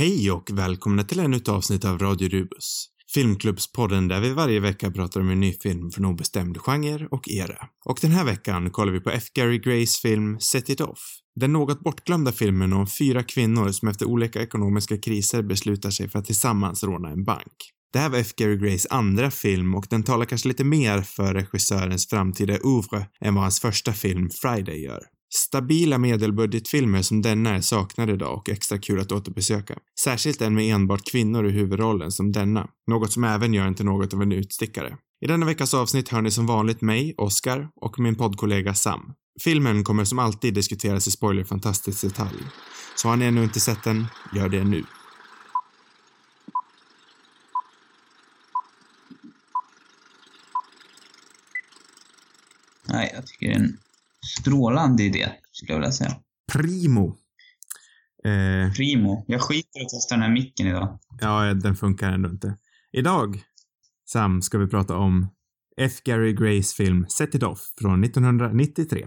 Hej och välkomna till ännu ett avsnitt av Radio Rubus. Filmklubbspodden där vi varje vecka pratar om en ny film från obestämd genre och era. Och den här veckan kollar vi på F. Gary Grays film Set It Off. Den något bortglömda filmen om fyra kvinnor som efter olika ekonomiska kriser beslutar sig för att tillsammans råna en bank. Det här var F. Gary Grays andra film och den talar kanske lite mer för regissörens framtida oeuvre än vad hans första film Friday gör. Stabila medelbudgetfilmer som denna är saknade idag och extra kul att återbesöka. Särskilt en med enbart kvinnor i huvudrollen som denna, något som även gör den till något av en utstickare. I denna veckas avsnitt hör ni som vanligt mig, Oscar, och min poddkollega Sam. Filmen kommer som alltid diskuteras i spoilerfantastisk detalj. Så har ni ännu inte sett den, gör det nu. Nej, jag tycker den strålande idé, skulle jag vilja säga. Primo. Eh, Primo. Jag skiter i att testa den här micken idag. ja, den funkar ändå inte. Idag, Sam, ska vi prata om F. Gary Grays film Set It Off från 1993.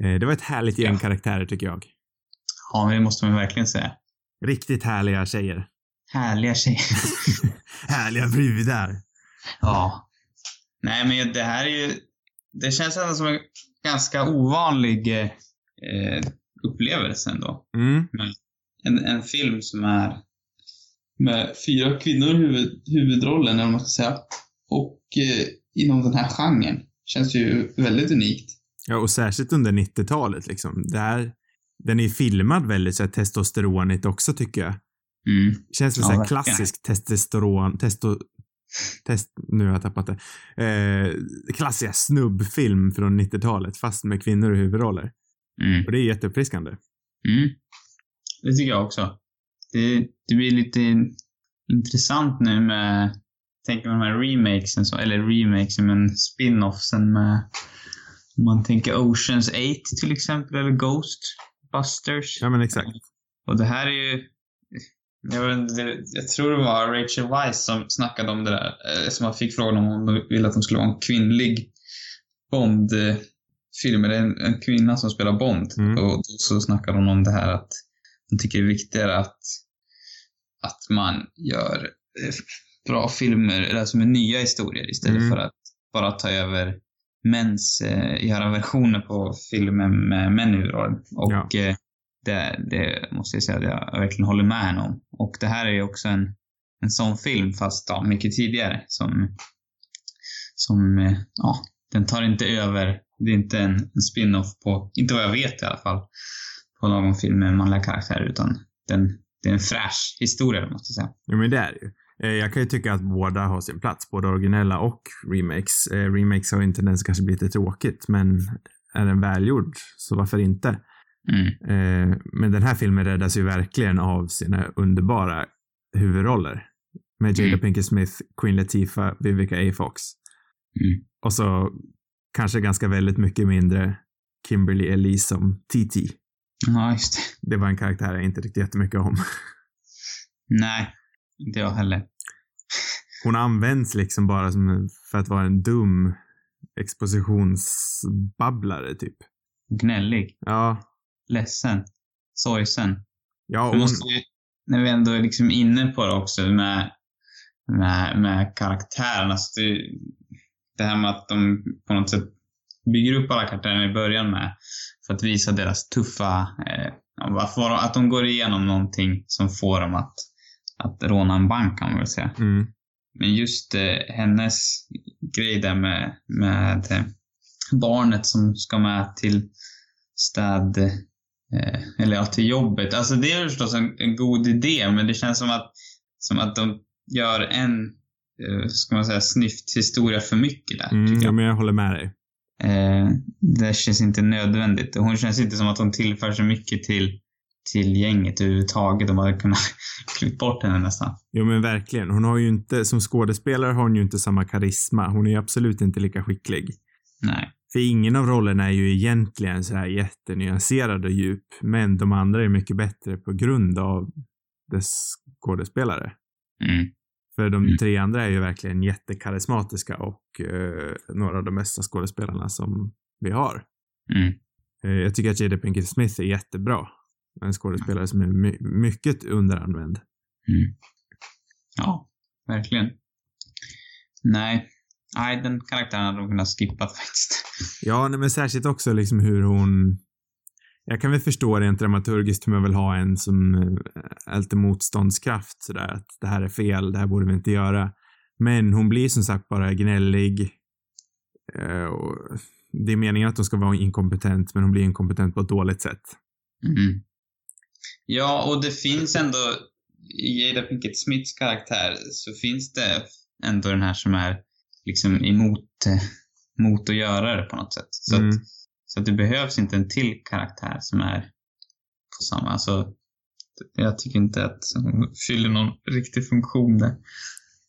Eh, det var ett härligt gäng Ja. karaktärer tycker jag. Ja, men det måste man verkligen säga. Riktigt härliga tjejer. Härliga tjejer. härliga brudar. ja. Nej, men det här är ju... Det känns ändå som en ganska ovanlig eh, upplevelse ändå. Mm. En, en film som är med fyra kvinnor i huvud, huvudrollen, eller vad man ska säga. Och eh, inom den här genren. Känns ju väldigt unikt. Ja, och särskilt under 90-talet liksom. Det här, den är ju filmad väldigt så här testosteronigt också tycker jag. Mm. Känns väl Ja, så här verkligen. klassisk testosteron, testo, test, nu har jag tappat det. Eh, klassiska snubbfilm från 90-talet fast med kvinnor i huvudroller. Mm. Och det är jätteuppfriskande. Mm. Det tycker jag också. Det, det blir lite intressant nu med, tänker man de här remakesen, så, eller remakesen, men spin-offsen med, om man tänker Oceans 8 till exempel, eller Ghostbusters. Ja men exakt. Och det här är ju, jag, det, jag tror det var Rachel Weisz som snackade om det där, eh, som fick frågan om hon ville att de skulle vara en kvinnlig Bond-film, eller en, en kvinna som spelar Bond. Mm. Och så snackade hon om det här att hon tycker det är viktigare att, att man gör eh, bra filmer, eller som är nya historier istället Mm. för att bara ta över mäns, eh, göra versioner på filmer med män i. Och Ja. eh, det, det måste jag säga att jag verkligen håller med henne om. Och det här är ju också en, en sån film, fast ja, mycket tidigare, som, som eh, ja, den tar inte över, det är inte en, en spin-off på, inte vad jag vet i alla fall, på någon film med manliga karaktärer, utan den, det är en fräsch historia, måste jag säga. Ja men det är det ju. Eh, jag kan ju tycka att båda har sin plats, både originella och remakes. Eh, remakes har ju en tendens att kanske bli lite tråkigt, men är den välgjord, så varför inte? Mm. Eh, men den här filmen räddas ju verkligen av sina underbara huvudroller. Med Jada Mm. Pinkett Smith, Queen Latifah, Vivica A. Fox. Mm. Och så kanske ganska väldigt mycket mindre Kimberly Elise som TT. Ja, just det. Det var en karaktär jag inte tyckte jättemycket om. Nej, inte jag heller. Hon används liksom bara som för att vara en dum expositionsbabblare typ. Gnällig, Ja. Ledsen, sorgsen. Ja, hon, måste när vi ändå är liksom inne på det också med, med, med karaktärerna. Så det, det här med att de på något sätt bygger upp alla karaktärerna i början med för att visa deras tuffa, eh, att de går igenom någonting som får dem att, att råna en bank kan man väl säga. mm, Men just eh, hennes grej där med, med eh, barnet som ska med till städ, eh, eller ja, till jobbet. Alltså det är förstås en, en god idé, men det känns som att, som att de gör en, eh, ska man säga, snyfthistoria för mycket där. mm, tycker ja, jag. men jag håller med dig. Eh, det känns inte nödvändigt. Hon känns inte som att hon tillför så mycket till, till gänget överhuvudtaget. De hade kunnat klippt bort henne nästan. Jo men verkligen. Hon har ju inte, som skådespelare har hon ju inte samma karisma. Hon är ju absolut inte lika skicklig. Nej. För ingen av rollerna är ju egentligen så här jättenyanserad och djup. Men de andra är mycket bättre på grund av dess skådespelare. Mm. För de Mm. tre andra är ju verkligen jättekarismatiska och eh, några av de bästa skådespelarna som vi har. Mm. Eh, jag tycker att Jada Pinkett Smith är jättebra. En skådespelare som är my mycket underanvänd. Mm. Ja, verkligen. Nej. Nej, den karaktären hade de kunnat skippa faktiskt. Ja, nej, men särskilt också liksom hur hon... Jag kan väl förstå rent dramaturgiskt hur man vill ha en som eh, är lite motståndskraft sådär att det här är fel, det här borde vi inte göra. Men hon blir som sagt bara gnällig. Eh, och det är meningen att hon ska vara inkompetent, men hon blir inkompetent på ett dåligt sätt. Mm. Ja, och det finns ändå i Jada Pinkett Smiths karaktär så finns det ändå den här som är liksom emot, emot att göra det på något sätt. Så, Mm. att, så att det behövs inte en till karaktär som är på samma, alltså jag tycker inte att hon fyller någon riktig funktion där.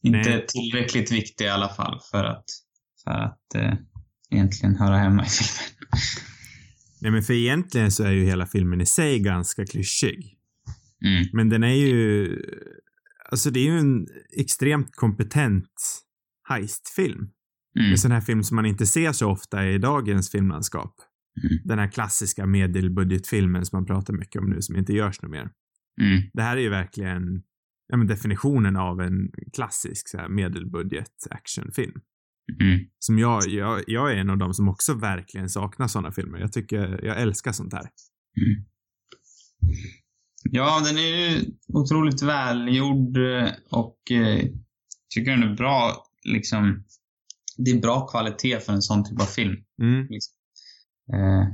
Inte Nej. tillräckligt viktig i alla fall för att, för att eh, egentligen höra hemma i filmen. Nej, men för egentligen så är ju hela filmen i sig ganska klyschig. Mm. Men den är ju... Alltså det är ju en extremt kompetent heistfilm. Mm. En sån här film som man inte ser så ofta i dagens filmlandskap. Mm. Den här klassiska medelbudgetfilmen som man pratar mycket om nu som inte görs nu mer. Mm. Det här är ju verkligen ja, definitionen av en klassisk så medelbudget actionfilm. Mm. Som jag, jag, jag är en av dem som också verkligen saknar sådana filmer. Jag tycker, jag älskar sånt här. Mm. Ja, den är ju otroligt välgjord eh, och eh, tycker den är bra, liksom. Det är bra kvalitet för en sån typ av film. Mm. Eh,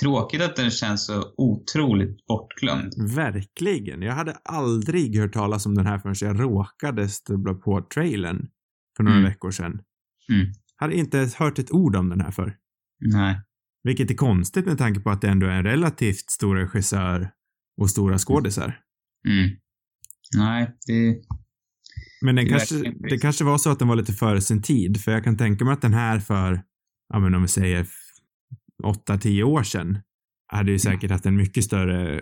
tråkigt att den känns så otroligt bortglömd. Verkligen. Jag hade aldrig hört talas om den här förrän jag råkade snubbla på trailern för några Mm. veckor sedan. Mm. Hade inte ens hört ett ord om den här för. Nej. Vilket är konstigt med tanke på att det ändå är en relativt stor regissör och stora skådisar. Mm. Nej, det... Men den kanske, det kanske var så att den var lite före sin tid, för jag kan tänka mig att den här för, ja men om vi säger 8-10 år sedan, hade ju säkert haft en mycket större,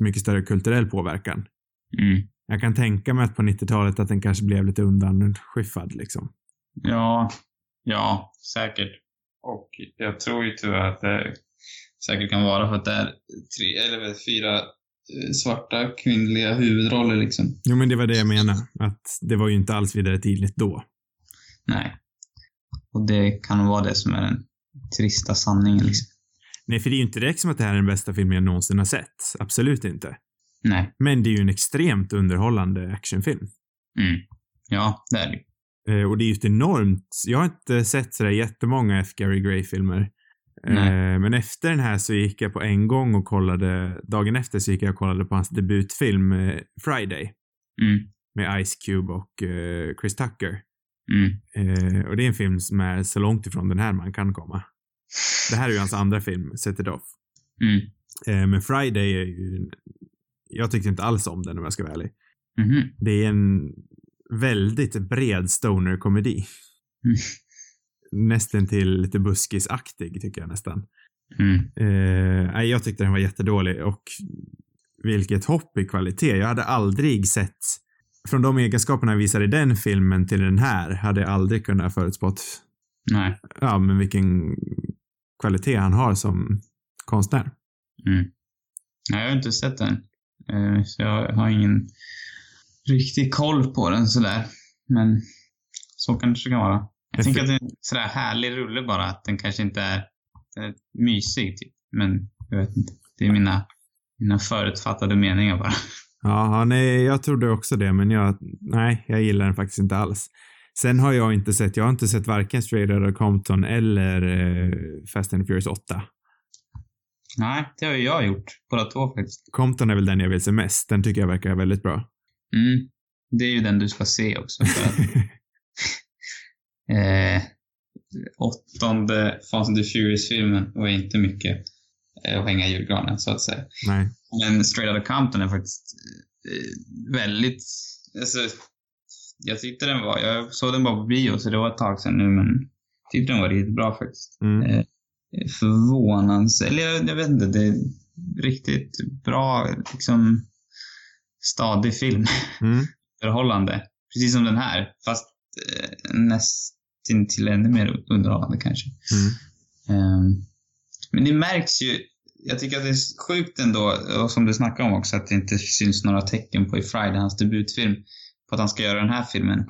mycket större kulturell påverkan. Mm. Jag kan tänka mig att på 90-talet att den kanske blev lite undanskyffad liksom. Ja, ja, säkert. Och jag tror ju tyvärr att det säkert kan vara för att det är tre, eller fyra svarta kvinnliga huvudroller liksom. Jo men det var det jag menade, att det var ju inte alls vidare tydligt då. Nej. Och det kan nog vara det som är den trista sanningen liksom. Nej, för det är ju inte direkt som att det här är den bästa filmen jag någonsin har sett. Absolut inte. Nej. Men det är ju en extremt underhållande actionfilm. Mm. Ja, det är det. Eh, och det är ju ett enormt, jag har inte sett sådär jättemånga F. Gary Gray-filmer. Eh, men efter den här så gick jag på en gång och kollade, dagen efter så gick jag och kollade på hans debutfilm eh, Friday. Mm. Med Ice Cube och eh, Chris Tucker. Mm. Eh, och det är en film som är så långt ifrån den här man kan komma. Det här är ju hans andra film, Set It Off. Mm. Men Friday är ju, jag tyckte inte alls om den om jag ska vara ärlig. Mhm. Det är en väldigt bred stoner-komedi. Nästan till lite buskisaktig tycker jag nästan. Mm. Eh, jag tyckte den var jättedålig och vilket hopp i kvalitet. Jag hade aldrig sett, från de egenskaperna jag visade i den filmen till den här, hade jag aldrig kunnat förutspått, Nej. ja men vilken kvalitet han har som konstnär. Mm. Nej, jag har inte sett den. Eh, Så jag har ingen riktig koll på den sådär. Men så kanske det kan vara. Jag tänker att det är en sådär härlig rulle bara. Att den kanske inte är, mysig typ. Men jag vet inte. Det är mina, mina förutfattade meningar bara. Ja, ja, nej, jag trodde också det, men jag, nej, jag gillar den faktiskt inte alls. Sen har jag inte sett, jag har inte sett varken Straight Outta Compton eller eh, Fast and Furious 8. Nej, det har ju jag gjort. Båda två faktiskt. Compton är väl den jag vill se mest, den tycker jag verkar väldigt bra. Mm. Det är ju den du ska se också. För att, eh, åttonde Fast and the Furious-filmen var inte mycket eh, att hänga i julgranen, så att säga. nej. Men Straight Outta Compton är faktiskt eh, väldigt... Alltså, jag tyckte den var... Jag såg den bara på bio, så det var ett tag sedan nu, men jag tyckte den var riktigt bra faktiskt. Mm. Eh, förvånansvärt... Eller jag, jag vet inte, det är riktigt bra, liksom stadig film. Mm. Underhållande. Precis som den här, fast eh, nästan till ännu mer underhållande kanske. Mm. Ehm, men det märks ju jag tycker att det är sjukt ändå, och som du snackade om också, att det inte syns några tecken på i Friday, hans debutfilm, på att han ska göra den här filmen.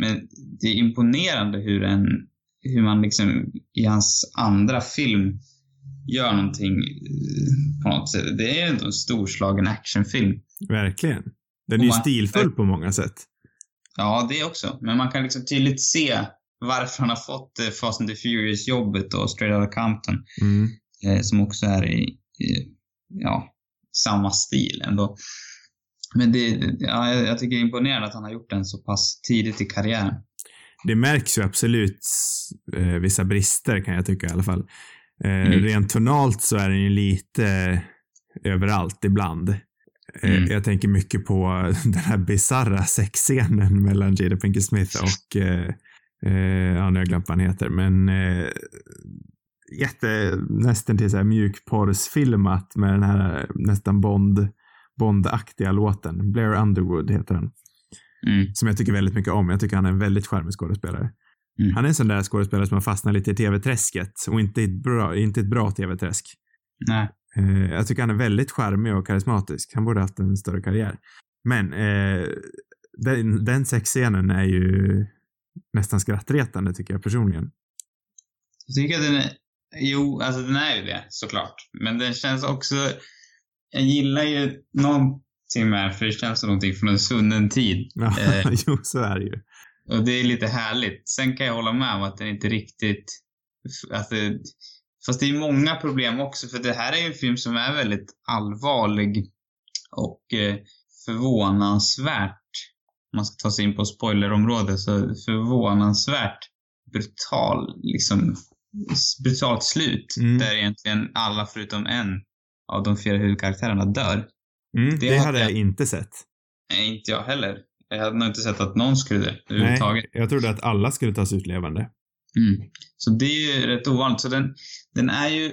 Men det är imponerande hur en, hur man liksom i hans andra film gör någonting eh, på något sätt. Det är ändå en storslagen actionfilm. Verkligen. Den är ju stilfull på många sätt. Ja, det också. Men man kan liksom tydligt se varför han har fått eh, Fast and the Furious-jobbet och Straight Outta Compton. Mm. eh, som också är i, i ja, samma stil ändå. Men det, ja, jag tycker det är imponerande att han har gjort den så pass tidigt i karriären. Det märks ju absolut eh, vissa brister kan jag tycka i alla fall. Eh, Mm. Rent tonalt så är den ju lite eh, överallt ibland. Eh, Mm. Jag tänker mycket på den här bisarra sexscenen mellan Jada Pinkett Smith och, eh, ja nu har jag glömt vad han heter, men eh, jätte, nästan till så här mjukporrsfilmat med den här nästan Bond, Bond-aktiga låten. Blair Underwood heter den. Mm. Som jag tycker väldigt mycket om. Jag tycker han är en väldigt charmig skådespelare. Mm. Han är en sån där skådespelare som har fastnat lite i tv-träsket och inte i ett bra, inte ett bra tv-träsk. Nej. Eh, jag tycker han är väldigt charmig och karismatisk. Han borde haft en större karriär. Men eh, den, den sexscenen är ju nästan skrattretande tycker jag personligen. Jag tycker att den är, jo, alltså den är ju det såklart. Men den känns också, jag gillar ju någonting med för det känns som någonting från en svunnen tid. Ja, Eh. jo, så är det ju. Och det är lite härligt. Sen kan jag hålla med om att den inte riktigt... Alltså, fast det är många problem också, för det här är ju en film som är väldigt allvarlig och eh, förvånansvärt, man ska ta sig in på spoilerområdet, så förvånansvärt brutal, liksom, brutalt slut. Mm. Där egentligen alla förutom en av de fyra huvudkaraktärerna dör. Mm, Det det hade jag jag- inte sett. Nej, inte jag heller. Jag hade nog inte sett att någon skulle dö överhuvudtaget. Nej, jag trodde att alla skulle tas ut levande. Mm. Så det är ju rätt ovanligt. Så den, den är ju...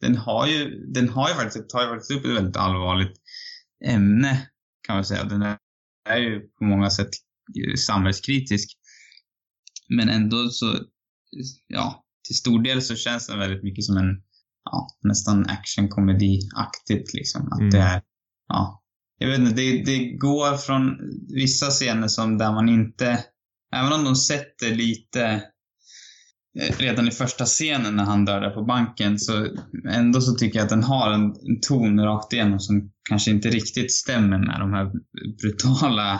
Den har ju, den har ju faktiskt, tar ju faktiskt upp ett väldigt allvarligt ämne, kan man säga. Den är, är ju på många sätt eh, samhällskritisk. Men ändå så, ja, till stor del så känns den väldigt mycket som en, ja, nästan actionkomedi-aktigt liksom. Att Mm. det är, ja, jag vet inte, det, det går från vissa scener som där man inte, även om de sätter lite redan i första scenen när han dör där på banken så ändå så tycker jag att den har en, ton rakt igenom som kanske inte riktigt stämmer med de här brutala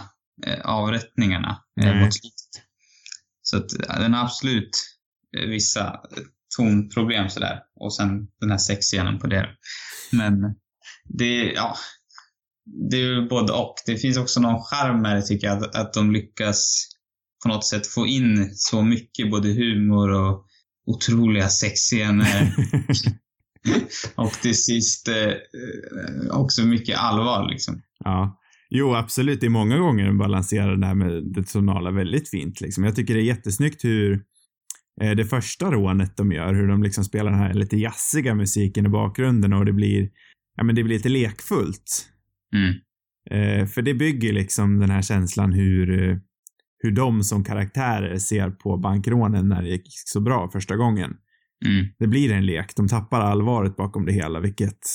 eh, avrättningarna eh, slutet. Så att eh, den har absolut eh, vissa eh, tonproblem sådär. Och sen den här sexscenen på det. Men det, ja, det är ju både och. Det finns också någon charm med det tycker jag, att, att de lyckas på något sätt få in så mycket, både humor och otroliga sexscener. och till sist eh, eh, också mycket allvar liksom. Ja. Jo, absolut. Det är många gånger den balanserar det här med det tonala väldigt fint. Liksom. Jag tycker det är jättesnyggt hur eh, det första rånet de gör, hur de liksom spelar den här lite jazziga musiken i bakgrunden och det blir, ja men det blir lite lekfullt. Mm. Eh, för det bygger liksom den här känslan hur, eh, hur de som karaktärer ser på bankrånen när det gick så bra första gången. Mm. Det blir en lek. De tappar allvaret bakom det hela, vilket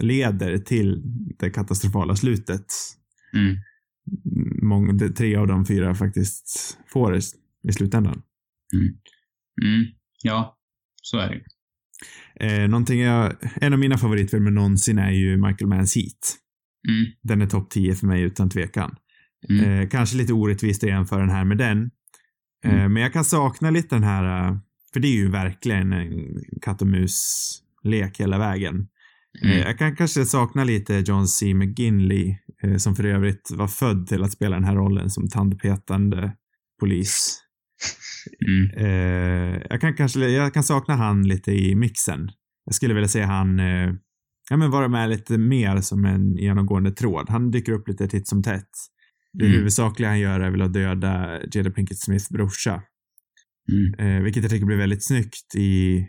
leder till det katastrofala slutet. Mm. Många, det, tre av de fyra faktiskt får det i slutändan. Mm. Ja, så är det. Eh, någonting jag, en av mina favoritfilmer någonsin är ju Michael Manns Heat. Mm. Den är topp 10 för mig utan tvekan. Mm. Eh, kanske lite orättvist att jämföra den här med den. Eh, Mm. Men jag kan sakna lite den här, eh, för det är ju verkligen en katt och mus-lek hela vägen. Eh, Mm. Jag kan kanske sakna lite John C. McGinley, eh, som för övrigt var född till att spela den här rollen som tandpetande polis. Mm. Eh, jag kan kanske, jag kan sakna han lite i mixen. Jag skulle vilja se han, eh, ja men vara med lite mer som en genomgående tråd. Han dyker upp lite titt som tätt. Det Mm. huvudsakliga han gör är väl att döda Jada Pinkett Smiths brorsa. Mm. Eh, vilket jag tycker blir väldigt snyggt i,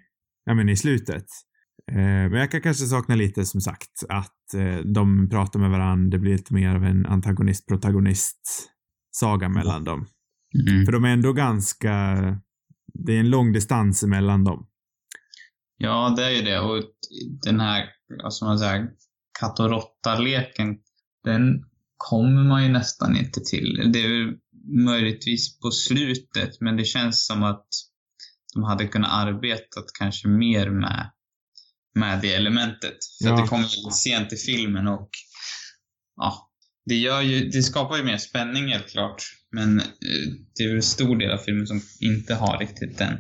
ja men i slutet. Eh, men jag kan kanske sakna lite som sagt att eh, de pratar med varandra. Det blir lite mer av en antagonist-protagonist saga mellan dem. Mm. För de är ändå ganska, det är en lång distans emellan dem. Ja, det är ju det. Och den här, vad man säga, katt och råtta-leken, den kommer man ju nästan inte till. Det är möjligtvis på slutet, men det känns som att de hade kunnat arbetat kanske mer med, med det elementet. För ja. det kommer väldigt sent i filmen och ja, det, gör ju, det skapar ju mer spänning helt klart. Men eh, det är väl en stor del av filmen som inte har riktigt den,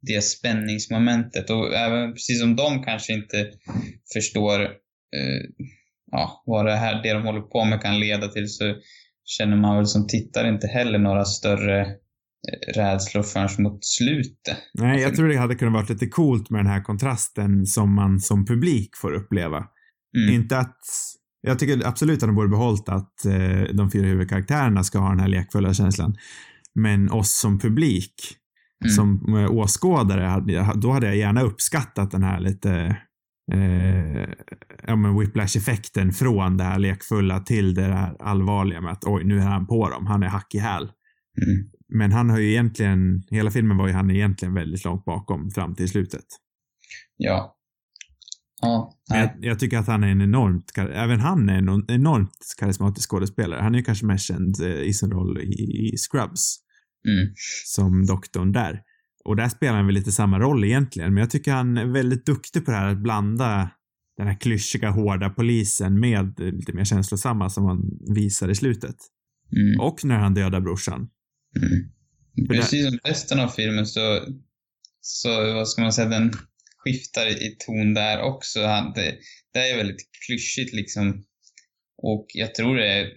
det spänningsmomentet. Och även precis som de kanske inte förstår eh, ja, vad det här, det de håller på med kan leda till så känner man väl som tittare inte heller några större eh, rädslor förrän mot slutet. Nej, jag tror det hade kunnat vara lite coolt med den här kontrasten som man som publik får uppleva. Mm. Inte att jag tycker absolut att de borde behållit att eh, de fyra huvudkaraktärerna ska ha den här lekfulla känslan. Men oss som publik, mm. som eh, åskådare, då hade jag gärna uppskattat den här lite eh, ja, men whiplash-effekten från det här lekfulla till det här allvarliga med att oj, nu är han på dem. Han är hack i häl. Mm. Men han har ju egentligen, hela filmen var ju han egentligen väldigt långt bakom fram till slutet. Ja. Ja. Jag, jag, tycker att han är en enormt, även han är en enormt karismatisk skådespelare. Han är ju kanske mest känd eh, i sin roll i, i Scrubs. Mm. Som doktorn där. Och där spelar han väl lite samma roll egentligen, men jag tycker han är väldigt duktig på det här att blanda den här klyschiga, hårda polisen med lite mer känslosamma som han visar i slutet. Mm. Och när han dödar brorsan. Mm. Precis som resten av filmen så, så, vad ska man säga, den skiftar i ton där också. Det, det är väldigt klyschigt liksom. Och jag tror det är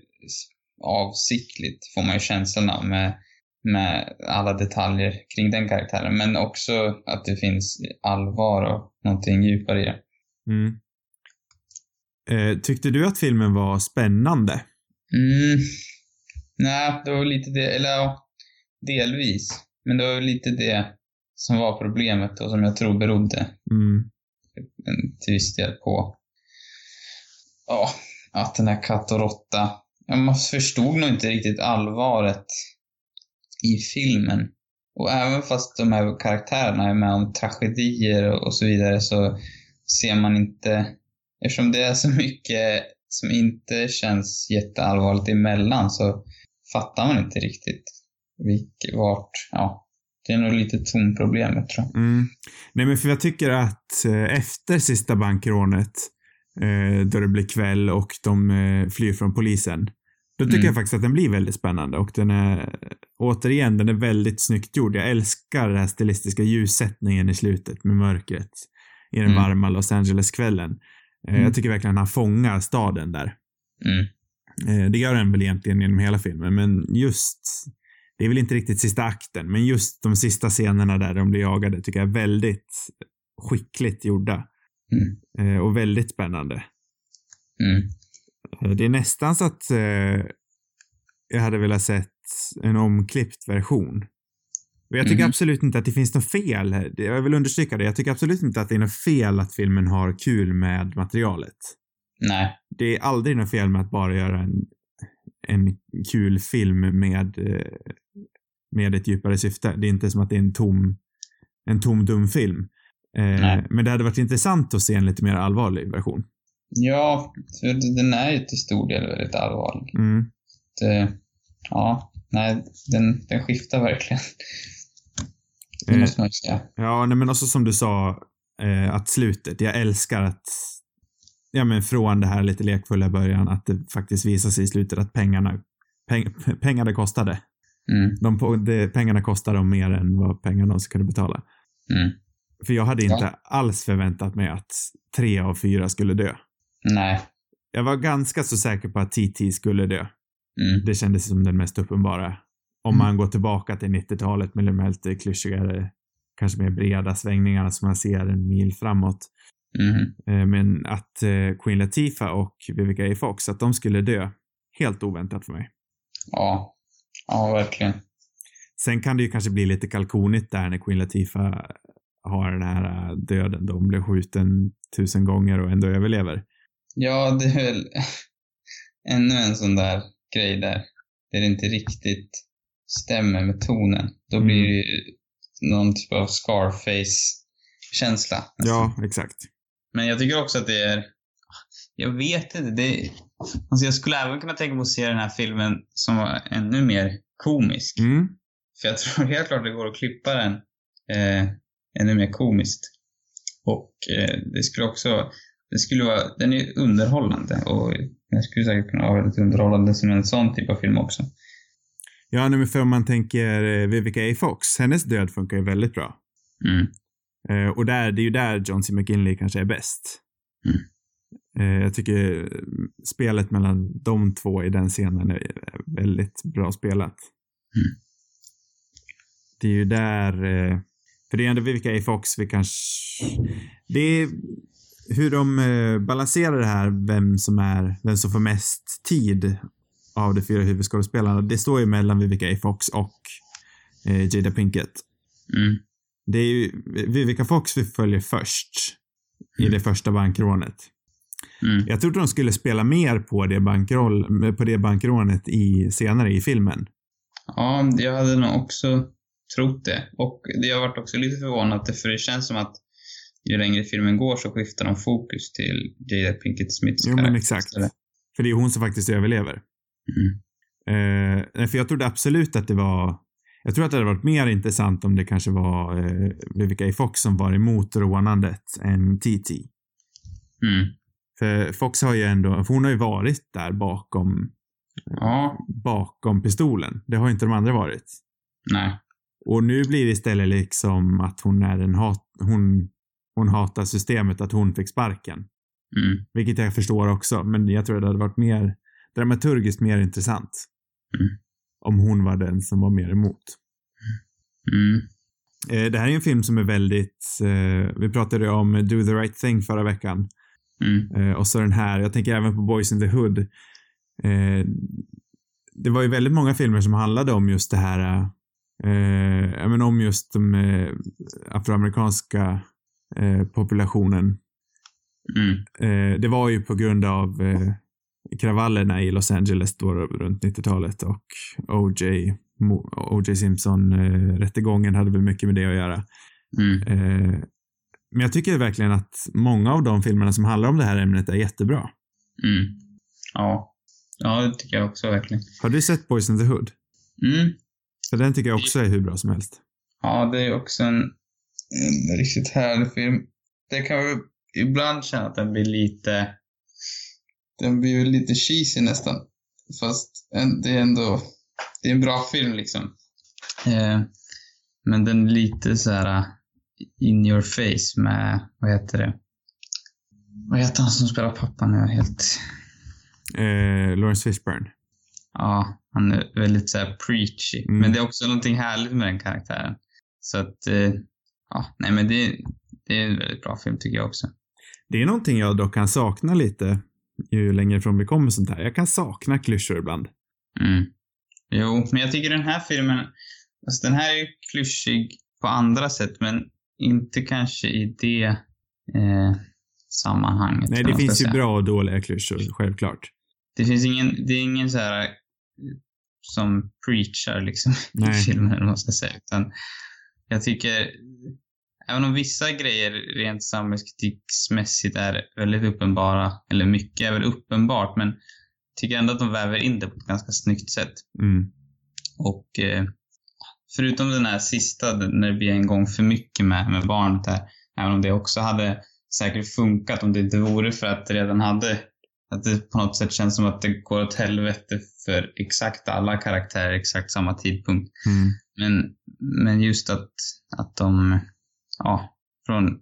avsiktligt, får man ju känslan av, med med alla detaljer kring den karaktären. Men också att det finns allvar och någonting djupare i det. Mm. Eh, tyckte du att filmen var spännande? Mm. Nej, det var lite det, eller ja, delvis. Men det var lite det som var problemet och som jag tror berodde mm. till viss del på ja, att den här katt och råtta, man förstod nog inte riktigt allvaret i filmen. Och även fast de här karaktärerna är med om tragedier och så vidare så ser man inte, eftersom det är så mycket som inte känns jätteallvarligt emellan så fattar man inte riktigt vilk, vart, ja, det är nog lite tonproblemet tror jag. Mm. Nej men för jag tycker att eh, efter sista bankrånet, eh, då det blir kväll och de eh, flyr från polisen, då tycker mm. jag faktiskt att den blir väldigt spännande och den är, återigen, den är väldigt snyggt gjord. Jag älskar den här stilistiska ljussättningen i slutet med mörkret i den mm. varma Los Angeles-kvällen. Eh, mm. Jag tycker verkligen att han fångar staden där. Mm. Eh, det gör den väl egentligen genom hela filmen, men just det är väl inte riktigt sista akten, men just de sista scenerna där de blir jagade tycker jag är väldigt skickligt gjorda. Mm. Eh, och väldigt spännande. Eh, det är nästan så att eh, jag hade velat sett en omklippt version. Och jag tycker mm. absolut inte att det finns något fel. Jag vill understryka det. Jag tycker absolut inte att det är något fel att filmen har kul med materialet. Nej. Det är aldrig något fel med att bara göra en, en kul film med, eh, med ett djupare syfte. Det är inte som att det är en tom, en tom dum film. Eh, men det hade varit intressant att se en lite mer allvarlig version. Ja, den är ju till stor del väldigt allvarlig. Mm. Det, ja, nej, den, den skiftar verkligen. Det eh, måste man ju säga. Ja, nej, men också som du sa, eh, att slutet. Jag älskar att, ja men från det här lite lekfulla början, att det faktiskt visar sig i slutet att pengarna, peng, pengar det kostade. Mm. De, det, pengarna kostar dem mer än vad pengarna de kunde betala. Mm. För jag hade inte ja. alls förväntat mig att tre av fyra skulle dö. Nej. Jag var ganska så säker på att TT skulle dö. Mm. Det kändes som den mest uppenbara. Om mm. man går tillbaka till 90-talet med de här lite klyschigare, kanske mer breda svängningarna som man ser en mil framåt. Mm. Men att eh, Queen Latifah och Vivica A. Fox, att de skulle dö. Helt oväntat för mig. Ja. Ja, verkligen. Sen kan det ju kanske bli lite kalkonigt där när Queen Latifah har den här eh, döden då hon blev skjuten tusen gånger och ändå överlever. Ja, det är väl ännu en sån där grej där. Där det inte riktigt stämmer med tonen. Då blir mm. det ju någon typ av Scarface känsla. Ja, exakt. Men jag tycker också att det är... Jag vet inte. Det, alltså jag skulle även kunna tänka mig att se den här filmen som var ännu mer komisk. Mm. För jag tror helt klart det går att klippa den eh, ännu mer komiskt. Och eh, det skulle också... Det skulle vara... Den är underhållande och den skulle säkert kunna vara väldigt underhållande som en sån typ av film också. Ja, för om man tänker eh, Vivica A. Fox, hennes död funkar ju väldigt bra. Mm. Eh, och där, det är ju där John C. McGinley kanske är bäst. Mm. Eh, jag tycker spelet mellan de två i den scenen är väldigt bra spelat. Mm. Det är ju där, eh, för det är ändå Vivica A. Fox vi kanske, det är hur de eh, balanserar det här, vem som är, vem som får mest tid av de fyra huvudskådespelarna. Det står ju mellan Vivica A. Fox och eh, Jada Pinkett. Mm. Det är ju Vivica Fox vi följer först i Mm. det första bankrånet. Mm. Jag trodde de skulle spela mer på det, bankroll, på det bankrånet i, senare i filmen. Ja, jag hade nog också trott det. Och det har varit också lite förvånat för det känns som att ju längre filmen går så skiftar de fokus till Jada Pinkett Smiths Jo, men karaktär exakt. istället. För det är hon som faktiskt överlever. Mm. Eh, nej, för jag trodde absolut att det var jag tror att det hade varit mer intressant om det kanske var eh, Vivica A. Fox som var emot rånandet än TT. Mm. För Fox har ju ändå, för hon har ju varit där bakom, Ja, bakom pistolen. Det har ju inte de andra varit. nej. Och nu blir det istället liksom att hon är en hat, hon, hon hatar systemet att hon fick sparken. Mm. Vilket jag förstår också, men jag tror det hade varit mer dramaturgiskt mer intressant. Mm. Om hon var den som var mer emot. Mm. Eh, det här är en film som är väldigt, eh, vi pratade om Do the right thing förra veckan. Mm. Eh, och så den här, jag tänker även på Boys in the Hood. Eh, det var ju väldigt många filmer som handlade om just det här, eh, men om just de eh, afroamerikanska eh, populationen. Mm. Eh, det var ju på grund av eh, kravallerna i Los Angeles då runt 90-talet och O.J. O.J. Simpson eh, rättegången hade väl mycket med det att göra. Mm. Men jag tycker verkligen att många av de filmerna som handlar om det här ämnet är jättebra. Mm. Ja. Ja, det tycker jag också verkligen. Har du sett Boys in the Hood? Mm. För den tycker jag också är hur bra som helst. Ja, det är också en, en riktigt härlig film. Det kan vi ibland känna att den blir lite... Den blir ju lite cheesy nästan. Fast en, det är ändå... Det är en bra film liksom. Eh, men den är lite så här in your face med, vad heter det? Vad heter han som spelar pappan nu? Helt... Eh, Lawrence Fishburne. Ja, han är väldigt så här preachy. Mm. Men det är också någonting härligt med den karaktären. Så att, eh, ja, nej men det, det är en väldigt bra film tycker jag också. Det är någonting jag dock kan sakna lite ju längre ifrån vi kommer sånt här. Jag kan sakna klyschor ibland. Mm. Jo, men jag tycker den här filmen, alltså den här är klyschig på andra sätt, men inte kanske i det eh, sammanhanget. Nej, det finns ju säga. bra och dåliga klyschor, självklart. Det finns ingen, det är ingen så här eh, som preachar liksom i Nej. filmen, eller vad man ska säga. Utan jag tycker, även om vissa grejer rent samhällskritiksmässigt är väldigt uppenbara, eller mycket är väl uppenbart, men tycker ändå att de väver in det på ett ganska snyggt sätt. Mm. Och eh, förutom den här sista, när det blir en gång för mycket med, med barnet där, även om det också hade säkert funkat om det inte vore för att det redan hade, att det på något sätt känns som att det går åt helvete för exakt alla karaktärer exakt samma tidpunkt. Mm. Men, men just att, att de, ja, från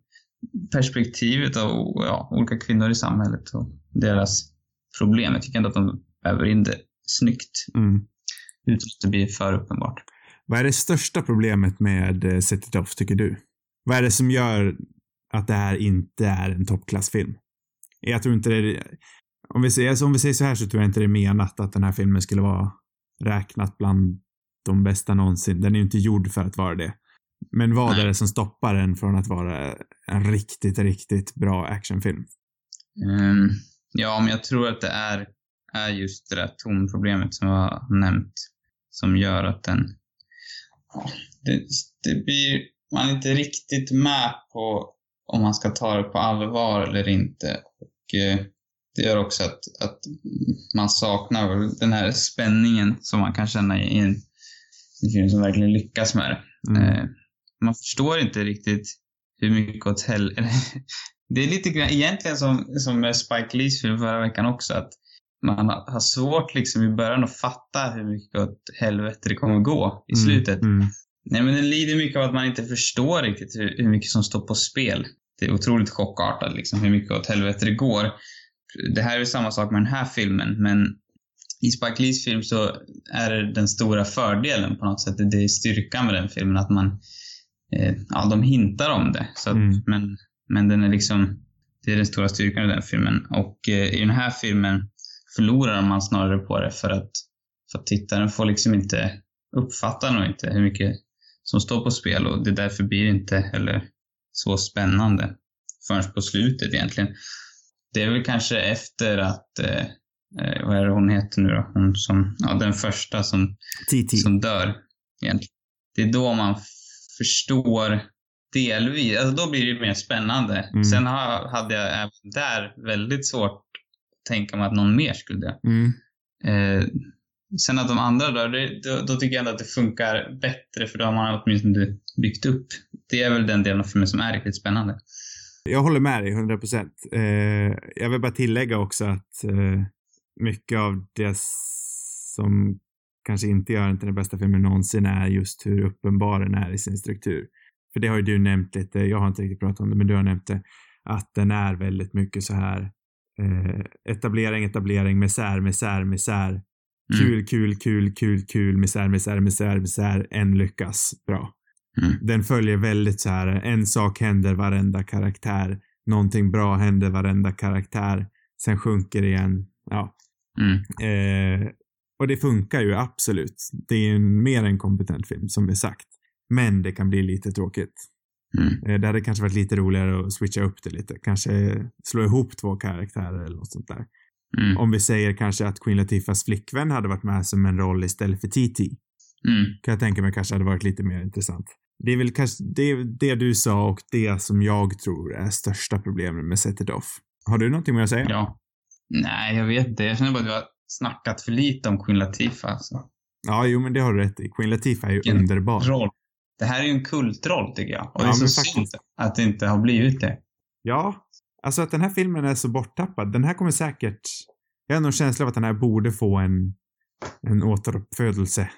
perspektivet av ja, olika kvinnor i samhället och deras problem. Jag tycker ändå att de väver in det snyggt Mm. utan att det blir för uppenbart. Vad är det största problemet med eh, Set It Off, tycker du? Vad är det som gör att det här inte är en toppklassfilm? Jag tror inte det om vi, säger, om vi säger så här så tror jag inte det är menat att den här filmen skulle vara räknat bland de bästa någonsin. Den är ju inte gjord för att vara det. Men vad Nej. är det som stoppar den från att vara en riktigt, riktigt bra actionfilm? Ehm, ja, men jag tror att det är, är just det där tonproblemet som jag har nämnt som gör att den... Det, det blir... Man är inte riktigt med på om man ska ta det på allvar eller inte. Och eh, det gör också att, att man saknar den här spänningen som man kan känna i en film som verkligen lyckas med det. Mm. Eh, man förstår inte riktigt hur mycket åt helvete... det är lite grann egentligen som, som med Spike Lees film förra veckan också. Att man har svårt liksom i början att fatta hur mycket åt helvete det kommer gå i slutet. Mm. Mm. Nej, men den lider mycket av att man inte förstår riktigt hur, hur mycket som står på spel. Det är otroligt chockartat liksom, hur mycket åt helvete det går. Det här är samma sak med den här filmen, men i Spike Lees film så är det den stora fördelen på något sätt. Det är styrkan med den filmen, att man... Eh, ja, de hintar om det. Så att, Mm. men, men den är liksom... Det är den stora styrkan i den filmen. Och eh, i den här filmen förlorar man snarare på det för att, för att tittaren får liksom inte uppfatta nog inte hur mycket som står på spel och det därför blir inte heller så spännande förrän på slutet egentligen. Det är väl kanske efter att, eh, eh, vad är det hon heter nu då? Hon som, ja den första som, TT. som dör egentligen. Det är då man förstår delvis, alltså då blir det mer spännande. Mm. Sen ha, hade jag även där väldigt svårt att tänka mig att någon mer skulle dö. Mm. Eh, sen att de andra dör, det, då, då tycker jag ändå att det funkar bättre för då har man åtminstone byggt upp. Det är väl den delen av filmen som är riktigt spännande. Jag håller med dig 100 procent. Eh, jag vill bara tillägga också att eh, mycket av det som kanske inte gör den till den bästa filmen någonsin är just hur uppenbar den är i sin struktur. För det har ju du nämnt lite, jag har inte riktigt pratat om det, men du har nämnt det, att den är väldigt mycket så här eh, etablering, etablering, misär, misär, misär. Mm. Kul, kul, kul, kul, kul, misär, misär, misär, misär, en lyckas. Bra. Mm. Den följer väldigt så här, en sak händer varenda karaktär, någonting bra händer varenda karaktär, sen sjunker igen. Ja. Mm. Eh, och det funkar ju absolut. Det är en mer än kompetent film, som vi sagt. Men det kan bli lite tråkigt. Mm. Eh, det hade kanske varit lite roligare att switcha upp det lite. Kanske slå ihop två karaktärer eller något sånt där. Mm. Om vi säger kanske att Queen Latifahs flickvän hade varit med som en roll istället för TT. Mm. Kan jag tänka mig kanske hade varit lite mer intressant. Det är väl kanske det, det du sa och det som jag tror är största problemet med Set It Off. Har du någonting mer att säga? Ja. Nej, jag vet inte. Jag känner bara att vi har snackat för lite om Queen Latifah. Alltså. Ja, jo men det har du rätt i. Queen Latifah är ju Vilken underbar. Roll. Det här är ju en kultroll tycker jag. Och det Ja, är så synd att det inte har blivit det. Ja, alltså att den här filmen är så borttappad. Den här kommer säkert... Jag har nog känsla av att den här borde få en, en återuppfödelse.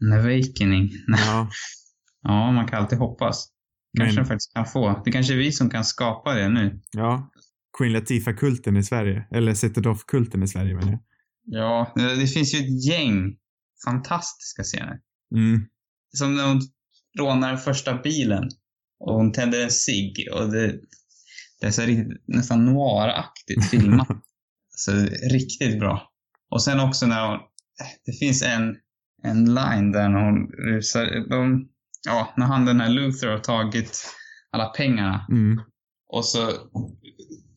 En awakening. Ja, Ja, man kan alltid hoppas. Kanske Men- den faktiskt kan få. Det kanske är vi som kan skapa det nu. ja. Queen Latifah-kulten i Sverige. Eller Set It Off-kulten i Sverige menar jag. Ja, det finns ju ett gäng fantastiska scener. Mm. Som när hon rånar den första bilen och hon tänder en cigg och det, det är så riktigt, nästan noiraktigt filmat. så riktigt bra. Och sen också när hon, det finns en, en line där när hon rusar, de, ja, när han den här Luther har tagit alla pengarna Mm. och så,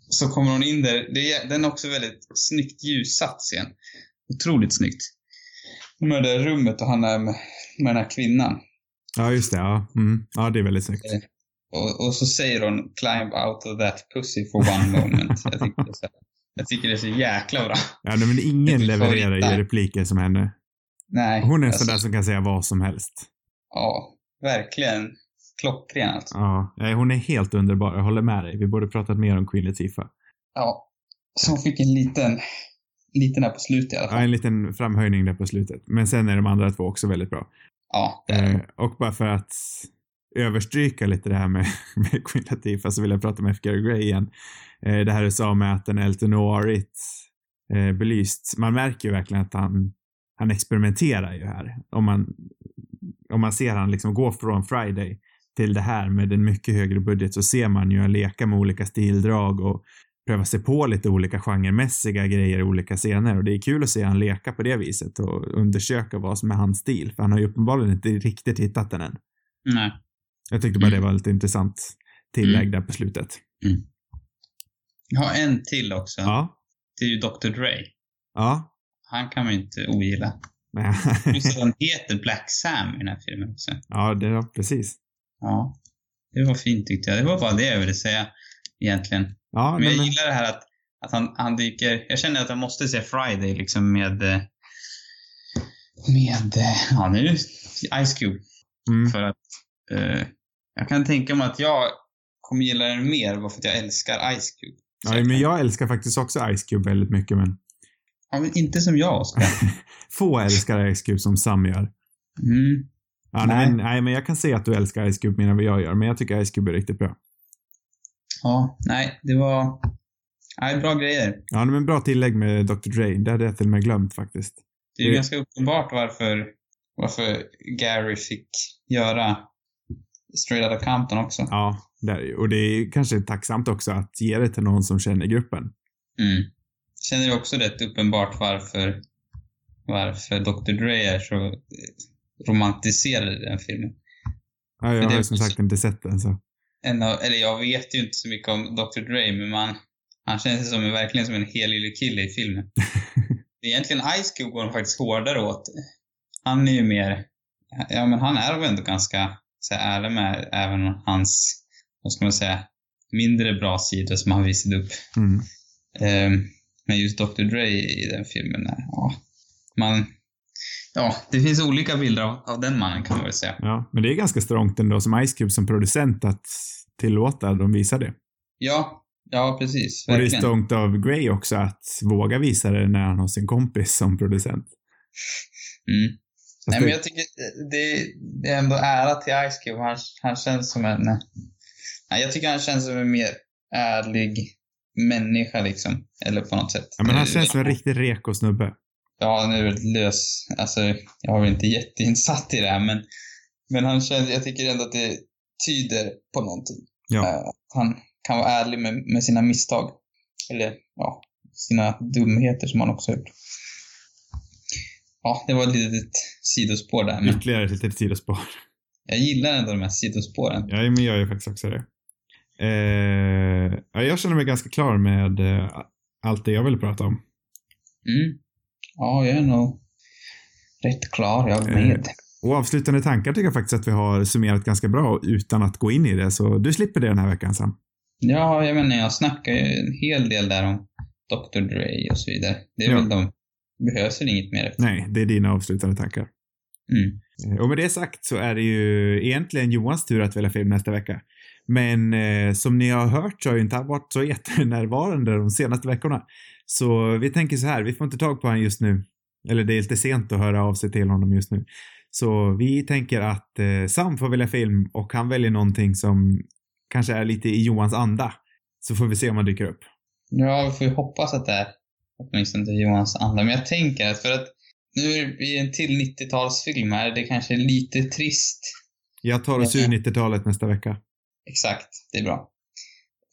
så kommer hon in där. Det är, den är också väldigt snyggt ljussatt scen. Otroligt snyggt. Hon är det rummet och han är med, med den här kvinnan. Ja, just det. Ja. Mm. ja, det är väldigt snyggt. Och, och så säger hon climb out of that pussy for one moment. jag, tycker det är så, jag tycker det är så jäkla bra. Ja, men ingen levererar ju där. repliker som henne. Nej. Hon är en alltså, sån där som kan säga vad som helst. Ja, verkligen klockren alltså. Ja, hon är helt underbar. Jag håller med dig. Vi borde pratat mer om Queen Latifah. Ja. Så hon fick en liten, liten här på slutet i alla Ja, fall. en liten framhöjning där på slutet. Men sen är de andra två också väldigt bra. Ja, det är Eh, och bara för att överstryka lite det här med, med Queen Latifah så vill jag prata om F. Gary Gray igen. Eh, det här du sa med att den är lite eh, belyst. Man märker ju verkligen att han, han experimenterar ju här. Om man, om man ser han liksom gå från Friday till det här med en mycket högre budget så ser man ju han leka med olika stildrag och pröva sig på lite olika genremässiga grejer i olika scener och det är kul att se han leka på det viset och undersöka vad som är hans stil för han har ju uppenbarligen inte riktigt hittat den än. Nej. Jag tyckte bara Mm. det var lite intressant tillägg där på slutet. Jag har en till också. Ja. Det är ju Dr. Dre. Ja. Han kan man ju inte ogilla. Just han heter Black Sam i den här filmen också. ja, det precis. Ja. det var fint tyckte jag. Det var bara det jag ville säga egentligen. Ja, Men jag men, gillar det här att, att han, han dyker... Jag känner att jag måste se Friday liksom med... eh, Med... eh, Ja, nu... Ice Cube. mm, För att... Eh, jag kan tänka mig att jag kommer gilla den mer bara för att jag älskar Ice Cube. Så ja, men jag älskar faktiskt också Ice Cube väldigt mycket, men Ja, men inte som jag, Oskar. få älskar Ice Cube som Sam gör. Mm. Ja, nej. Nej. Men, nej, men jag kan se att du älskar Ice Cube mer än vad jag gör, men jag tycker Ice Cube är riktigt bra. Ja, nej, det var... Nej, bra grejer. Ja, men bra tillägg med Dr. Dre. Det hade jag till och med glömt faktiskt. Det är ju Det- ganska uppenbart varför, varför Gary fick göra Straight Outta Compton också. Ja, det är, ju- och det är kanske tacksamt också att ge det till någon som känner gruppen. Mm. Känner du också rätt uppenbart varför, varför Dr. Dre är så romantiserad i den filmen? Ja, jag Men har ju som sagt inte sett den så. En av, eller jag vet ju inte så mycket om Dr. Dre, men man, han känns som, verkligen som en helylle kille i filmen. Egentligen Ice Cube går faktiskt hårdare åt. Han är ju mer, ja men han är väl ändå ganska så här, ärlig med även hans, vad ska man säga, mindre bra sidor som han visade upp. Mm. Ehm, men just Dr. Dre i den filmen, ja, man, ja, det finns olika bilder av, av den mannen kan man väl säga. Ja, men det är ganska strångt ändå som Ice Cube som producent att tillåta dem visa det. Ja, ja precis. Och det är Verkligen. strångt av Grey också att våga visa det när han har sin kompis som producent. Mm. Fast Nej, det- men jag tycker det, det är ändå ära till Ice Cube. Han, han känns som en... Nej, jag tycker han känns som en mer ärlig människa liksom. Eller på något sätt. Ja, men han känns som en riktigt reko snubbe. Ja, han är väldigt lös. Alltså, jag har väl inte jätteinsatt i det här, men, men han känns, jag tycker ändå att det tyder på någonting. Ja. Eh, han kan vara ärlig med, med sina misstag. Eller, ja, sina dumheter som han också har gjort. Ja, det var ett litet sidospår där, men Ytterligare ett litet sidospår. jag gillar ändå de här sidospåren. Ja, men jag gör faktiskt också det. Eh, ja, jag känner mig ganska klar med eh, allt det jag vill prata om. Mm. Ja, jag är nog rätt klar, jag Eh, med. Och avslutande tankar tycker jag faktiskt att vi har summerat ganska bra utan att gå in i det, så du slipper det den här veckan Sam. Ja, jag menar, jag snackar ju en hel del där om Dr. Dre och så vidare. Det är Ja. väl de, behövs väl inget mer efter. Nej, det är dina avslutande tankar. Mm. Eh, Och med det sagt så är det ju egentligen Johans tur att välja film nästa vecka. Men eh, som ni har hört så har ju inte varit så jättenärvarande de senaste veckorna. Så vi tänker så här, vi får inte tag på honom just nu. Eller det är lite sent att höra av sig till honom just nu. Så vi tänker att eh, Sam får välja film och han väljer någonting som kanske är lite i Johans anda. Så får vi se om han dyker upp. Ja, vi får ju hoppas att det är åtminstone till Johans anda. Men jag tänker att för att nu är vi en till 90-talsfilm här, det kanske är lite trist. Jag tar oss ur 90-talet nästa vecka. Exakt, det är bra.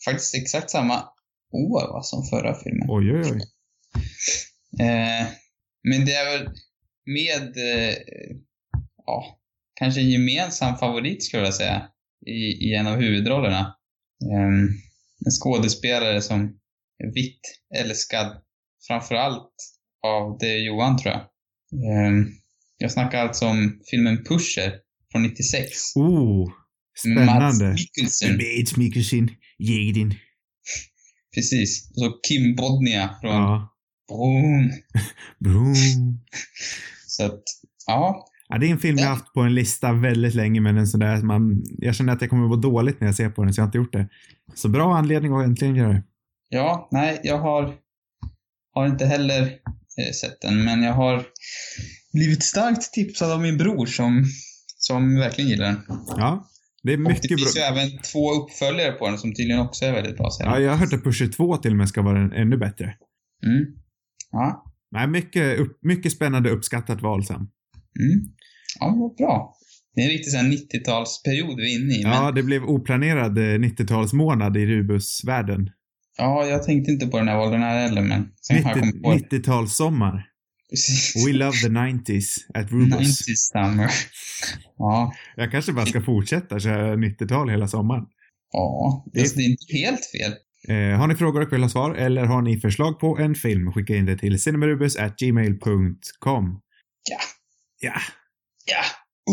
Faktiskt exakt samma år va, som förra filmen. Oj, oj, oj. Eh, men det är väl med, eh, ja, kanske en gemensam favorit skulle jag säga, i, i en av huvudrollerna. Eh, en skådespelare som är vitt älskad, framförallt av det Johan tror jag. Eh, jag snackar alltså om filmen Pusher från 96. Oh, Mats spännande. Mikkelsen, Bates Mikkelsen, Jedin. Precis. Och så Kim Bodnia från Ja. Bron. Boom. Så att, ja, Ja, det är en film jag har haft på en lista väldigt länge, men en sån där man, jag känner att jag kommer att må dåligt när jag ser på den, så jag har inte gjort det. Så bra anledning att äntligen göra det. Ja, nej, jag har, har inte heller eh, sett den, men jag har blivit starkt tipsad av min bror som, som verkligen gillar den. Ja, det är Och det mycket finns ju bra. även två uppföljare på den som tydligen också är väldigt bra. Ja, jag har hört att Pusher 2 till och med ska vara en, ännu bättre. Mm. Ja. Nej, mycket, upp, mycket spännande uppskattat val Sam. Mm. Ja, vad bra. Det är en riktig sån här 90-talsperiod vi är inne i. Men, Ja, det blev oplanerad eh, 90-talsmånad i Rubus-världen. ja, jag tänkte inte på den här åldern här heller, men sen har jag kommit på det. 90 90-talssommar. We love the 90s at Rubus. 90s summer. Ja, Jag kanske bara ska fortsätta köra 90-tal hela sommaren. ja. Det- det är inte helt fel. Eh, har ni frågor och vill ha svar eller har ni förslag på en film, skicka in det till cinemarubus@gmail.com. Ja. Ja. Ja.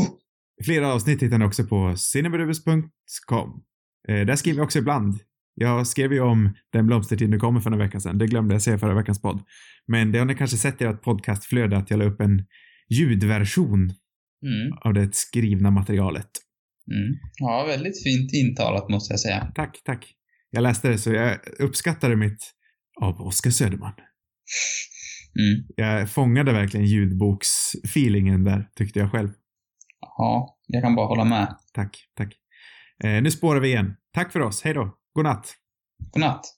Uh. Flera avsnitt hittar ni också på cinemarubus.com. Eh, där skriver jag också ibland. Jag skrev ju om Den blomstertid nu kommer för några veckor sedan. Det glömde jag säga förra veckans podd. Men det har ni kanske sett i ert podcastflöde att jag la upp en ljudversion Mm. av det skrivna materialet. Mm. Ja, väldigt fint intalat måste jag säga. Tack, tack. Jag läste det så jag uppskattade mitt av Oskar Söderman. Mm. Jag fångade verkligen ljudboksfeelingen där, tyckte jag själv. Ja, jag kan bara hålla med. Tack, tack. Eh, nu spårar vi igen. Tack för oss. Hej då. God natt. God natt.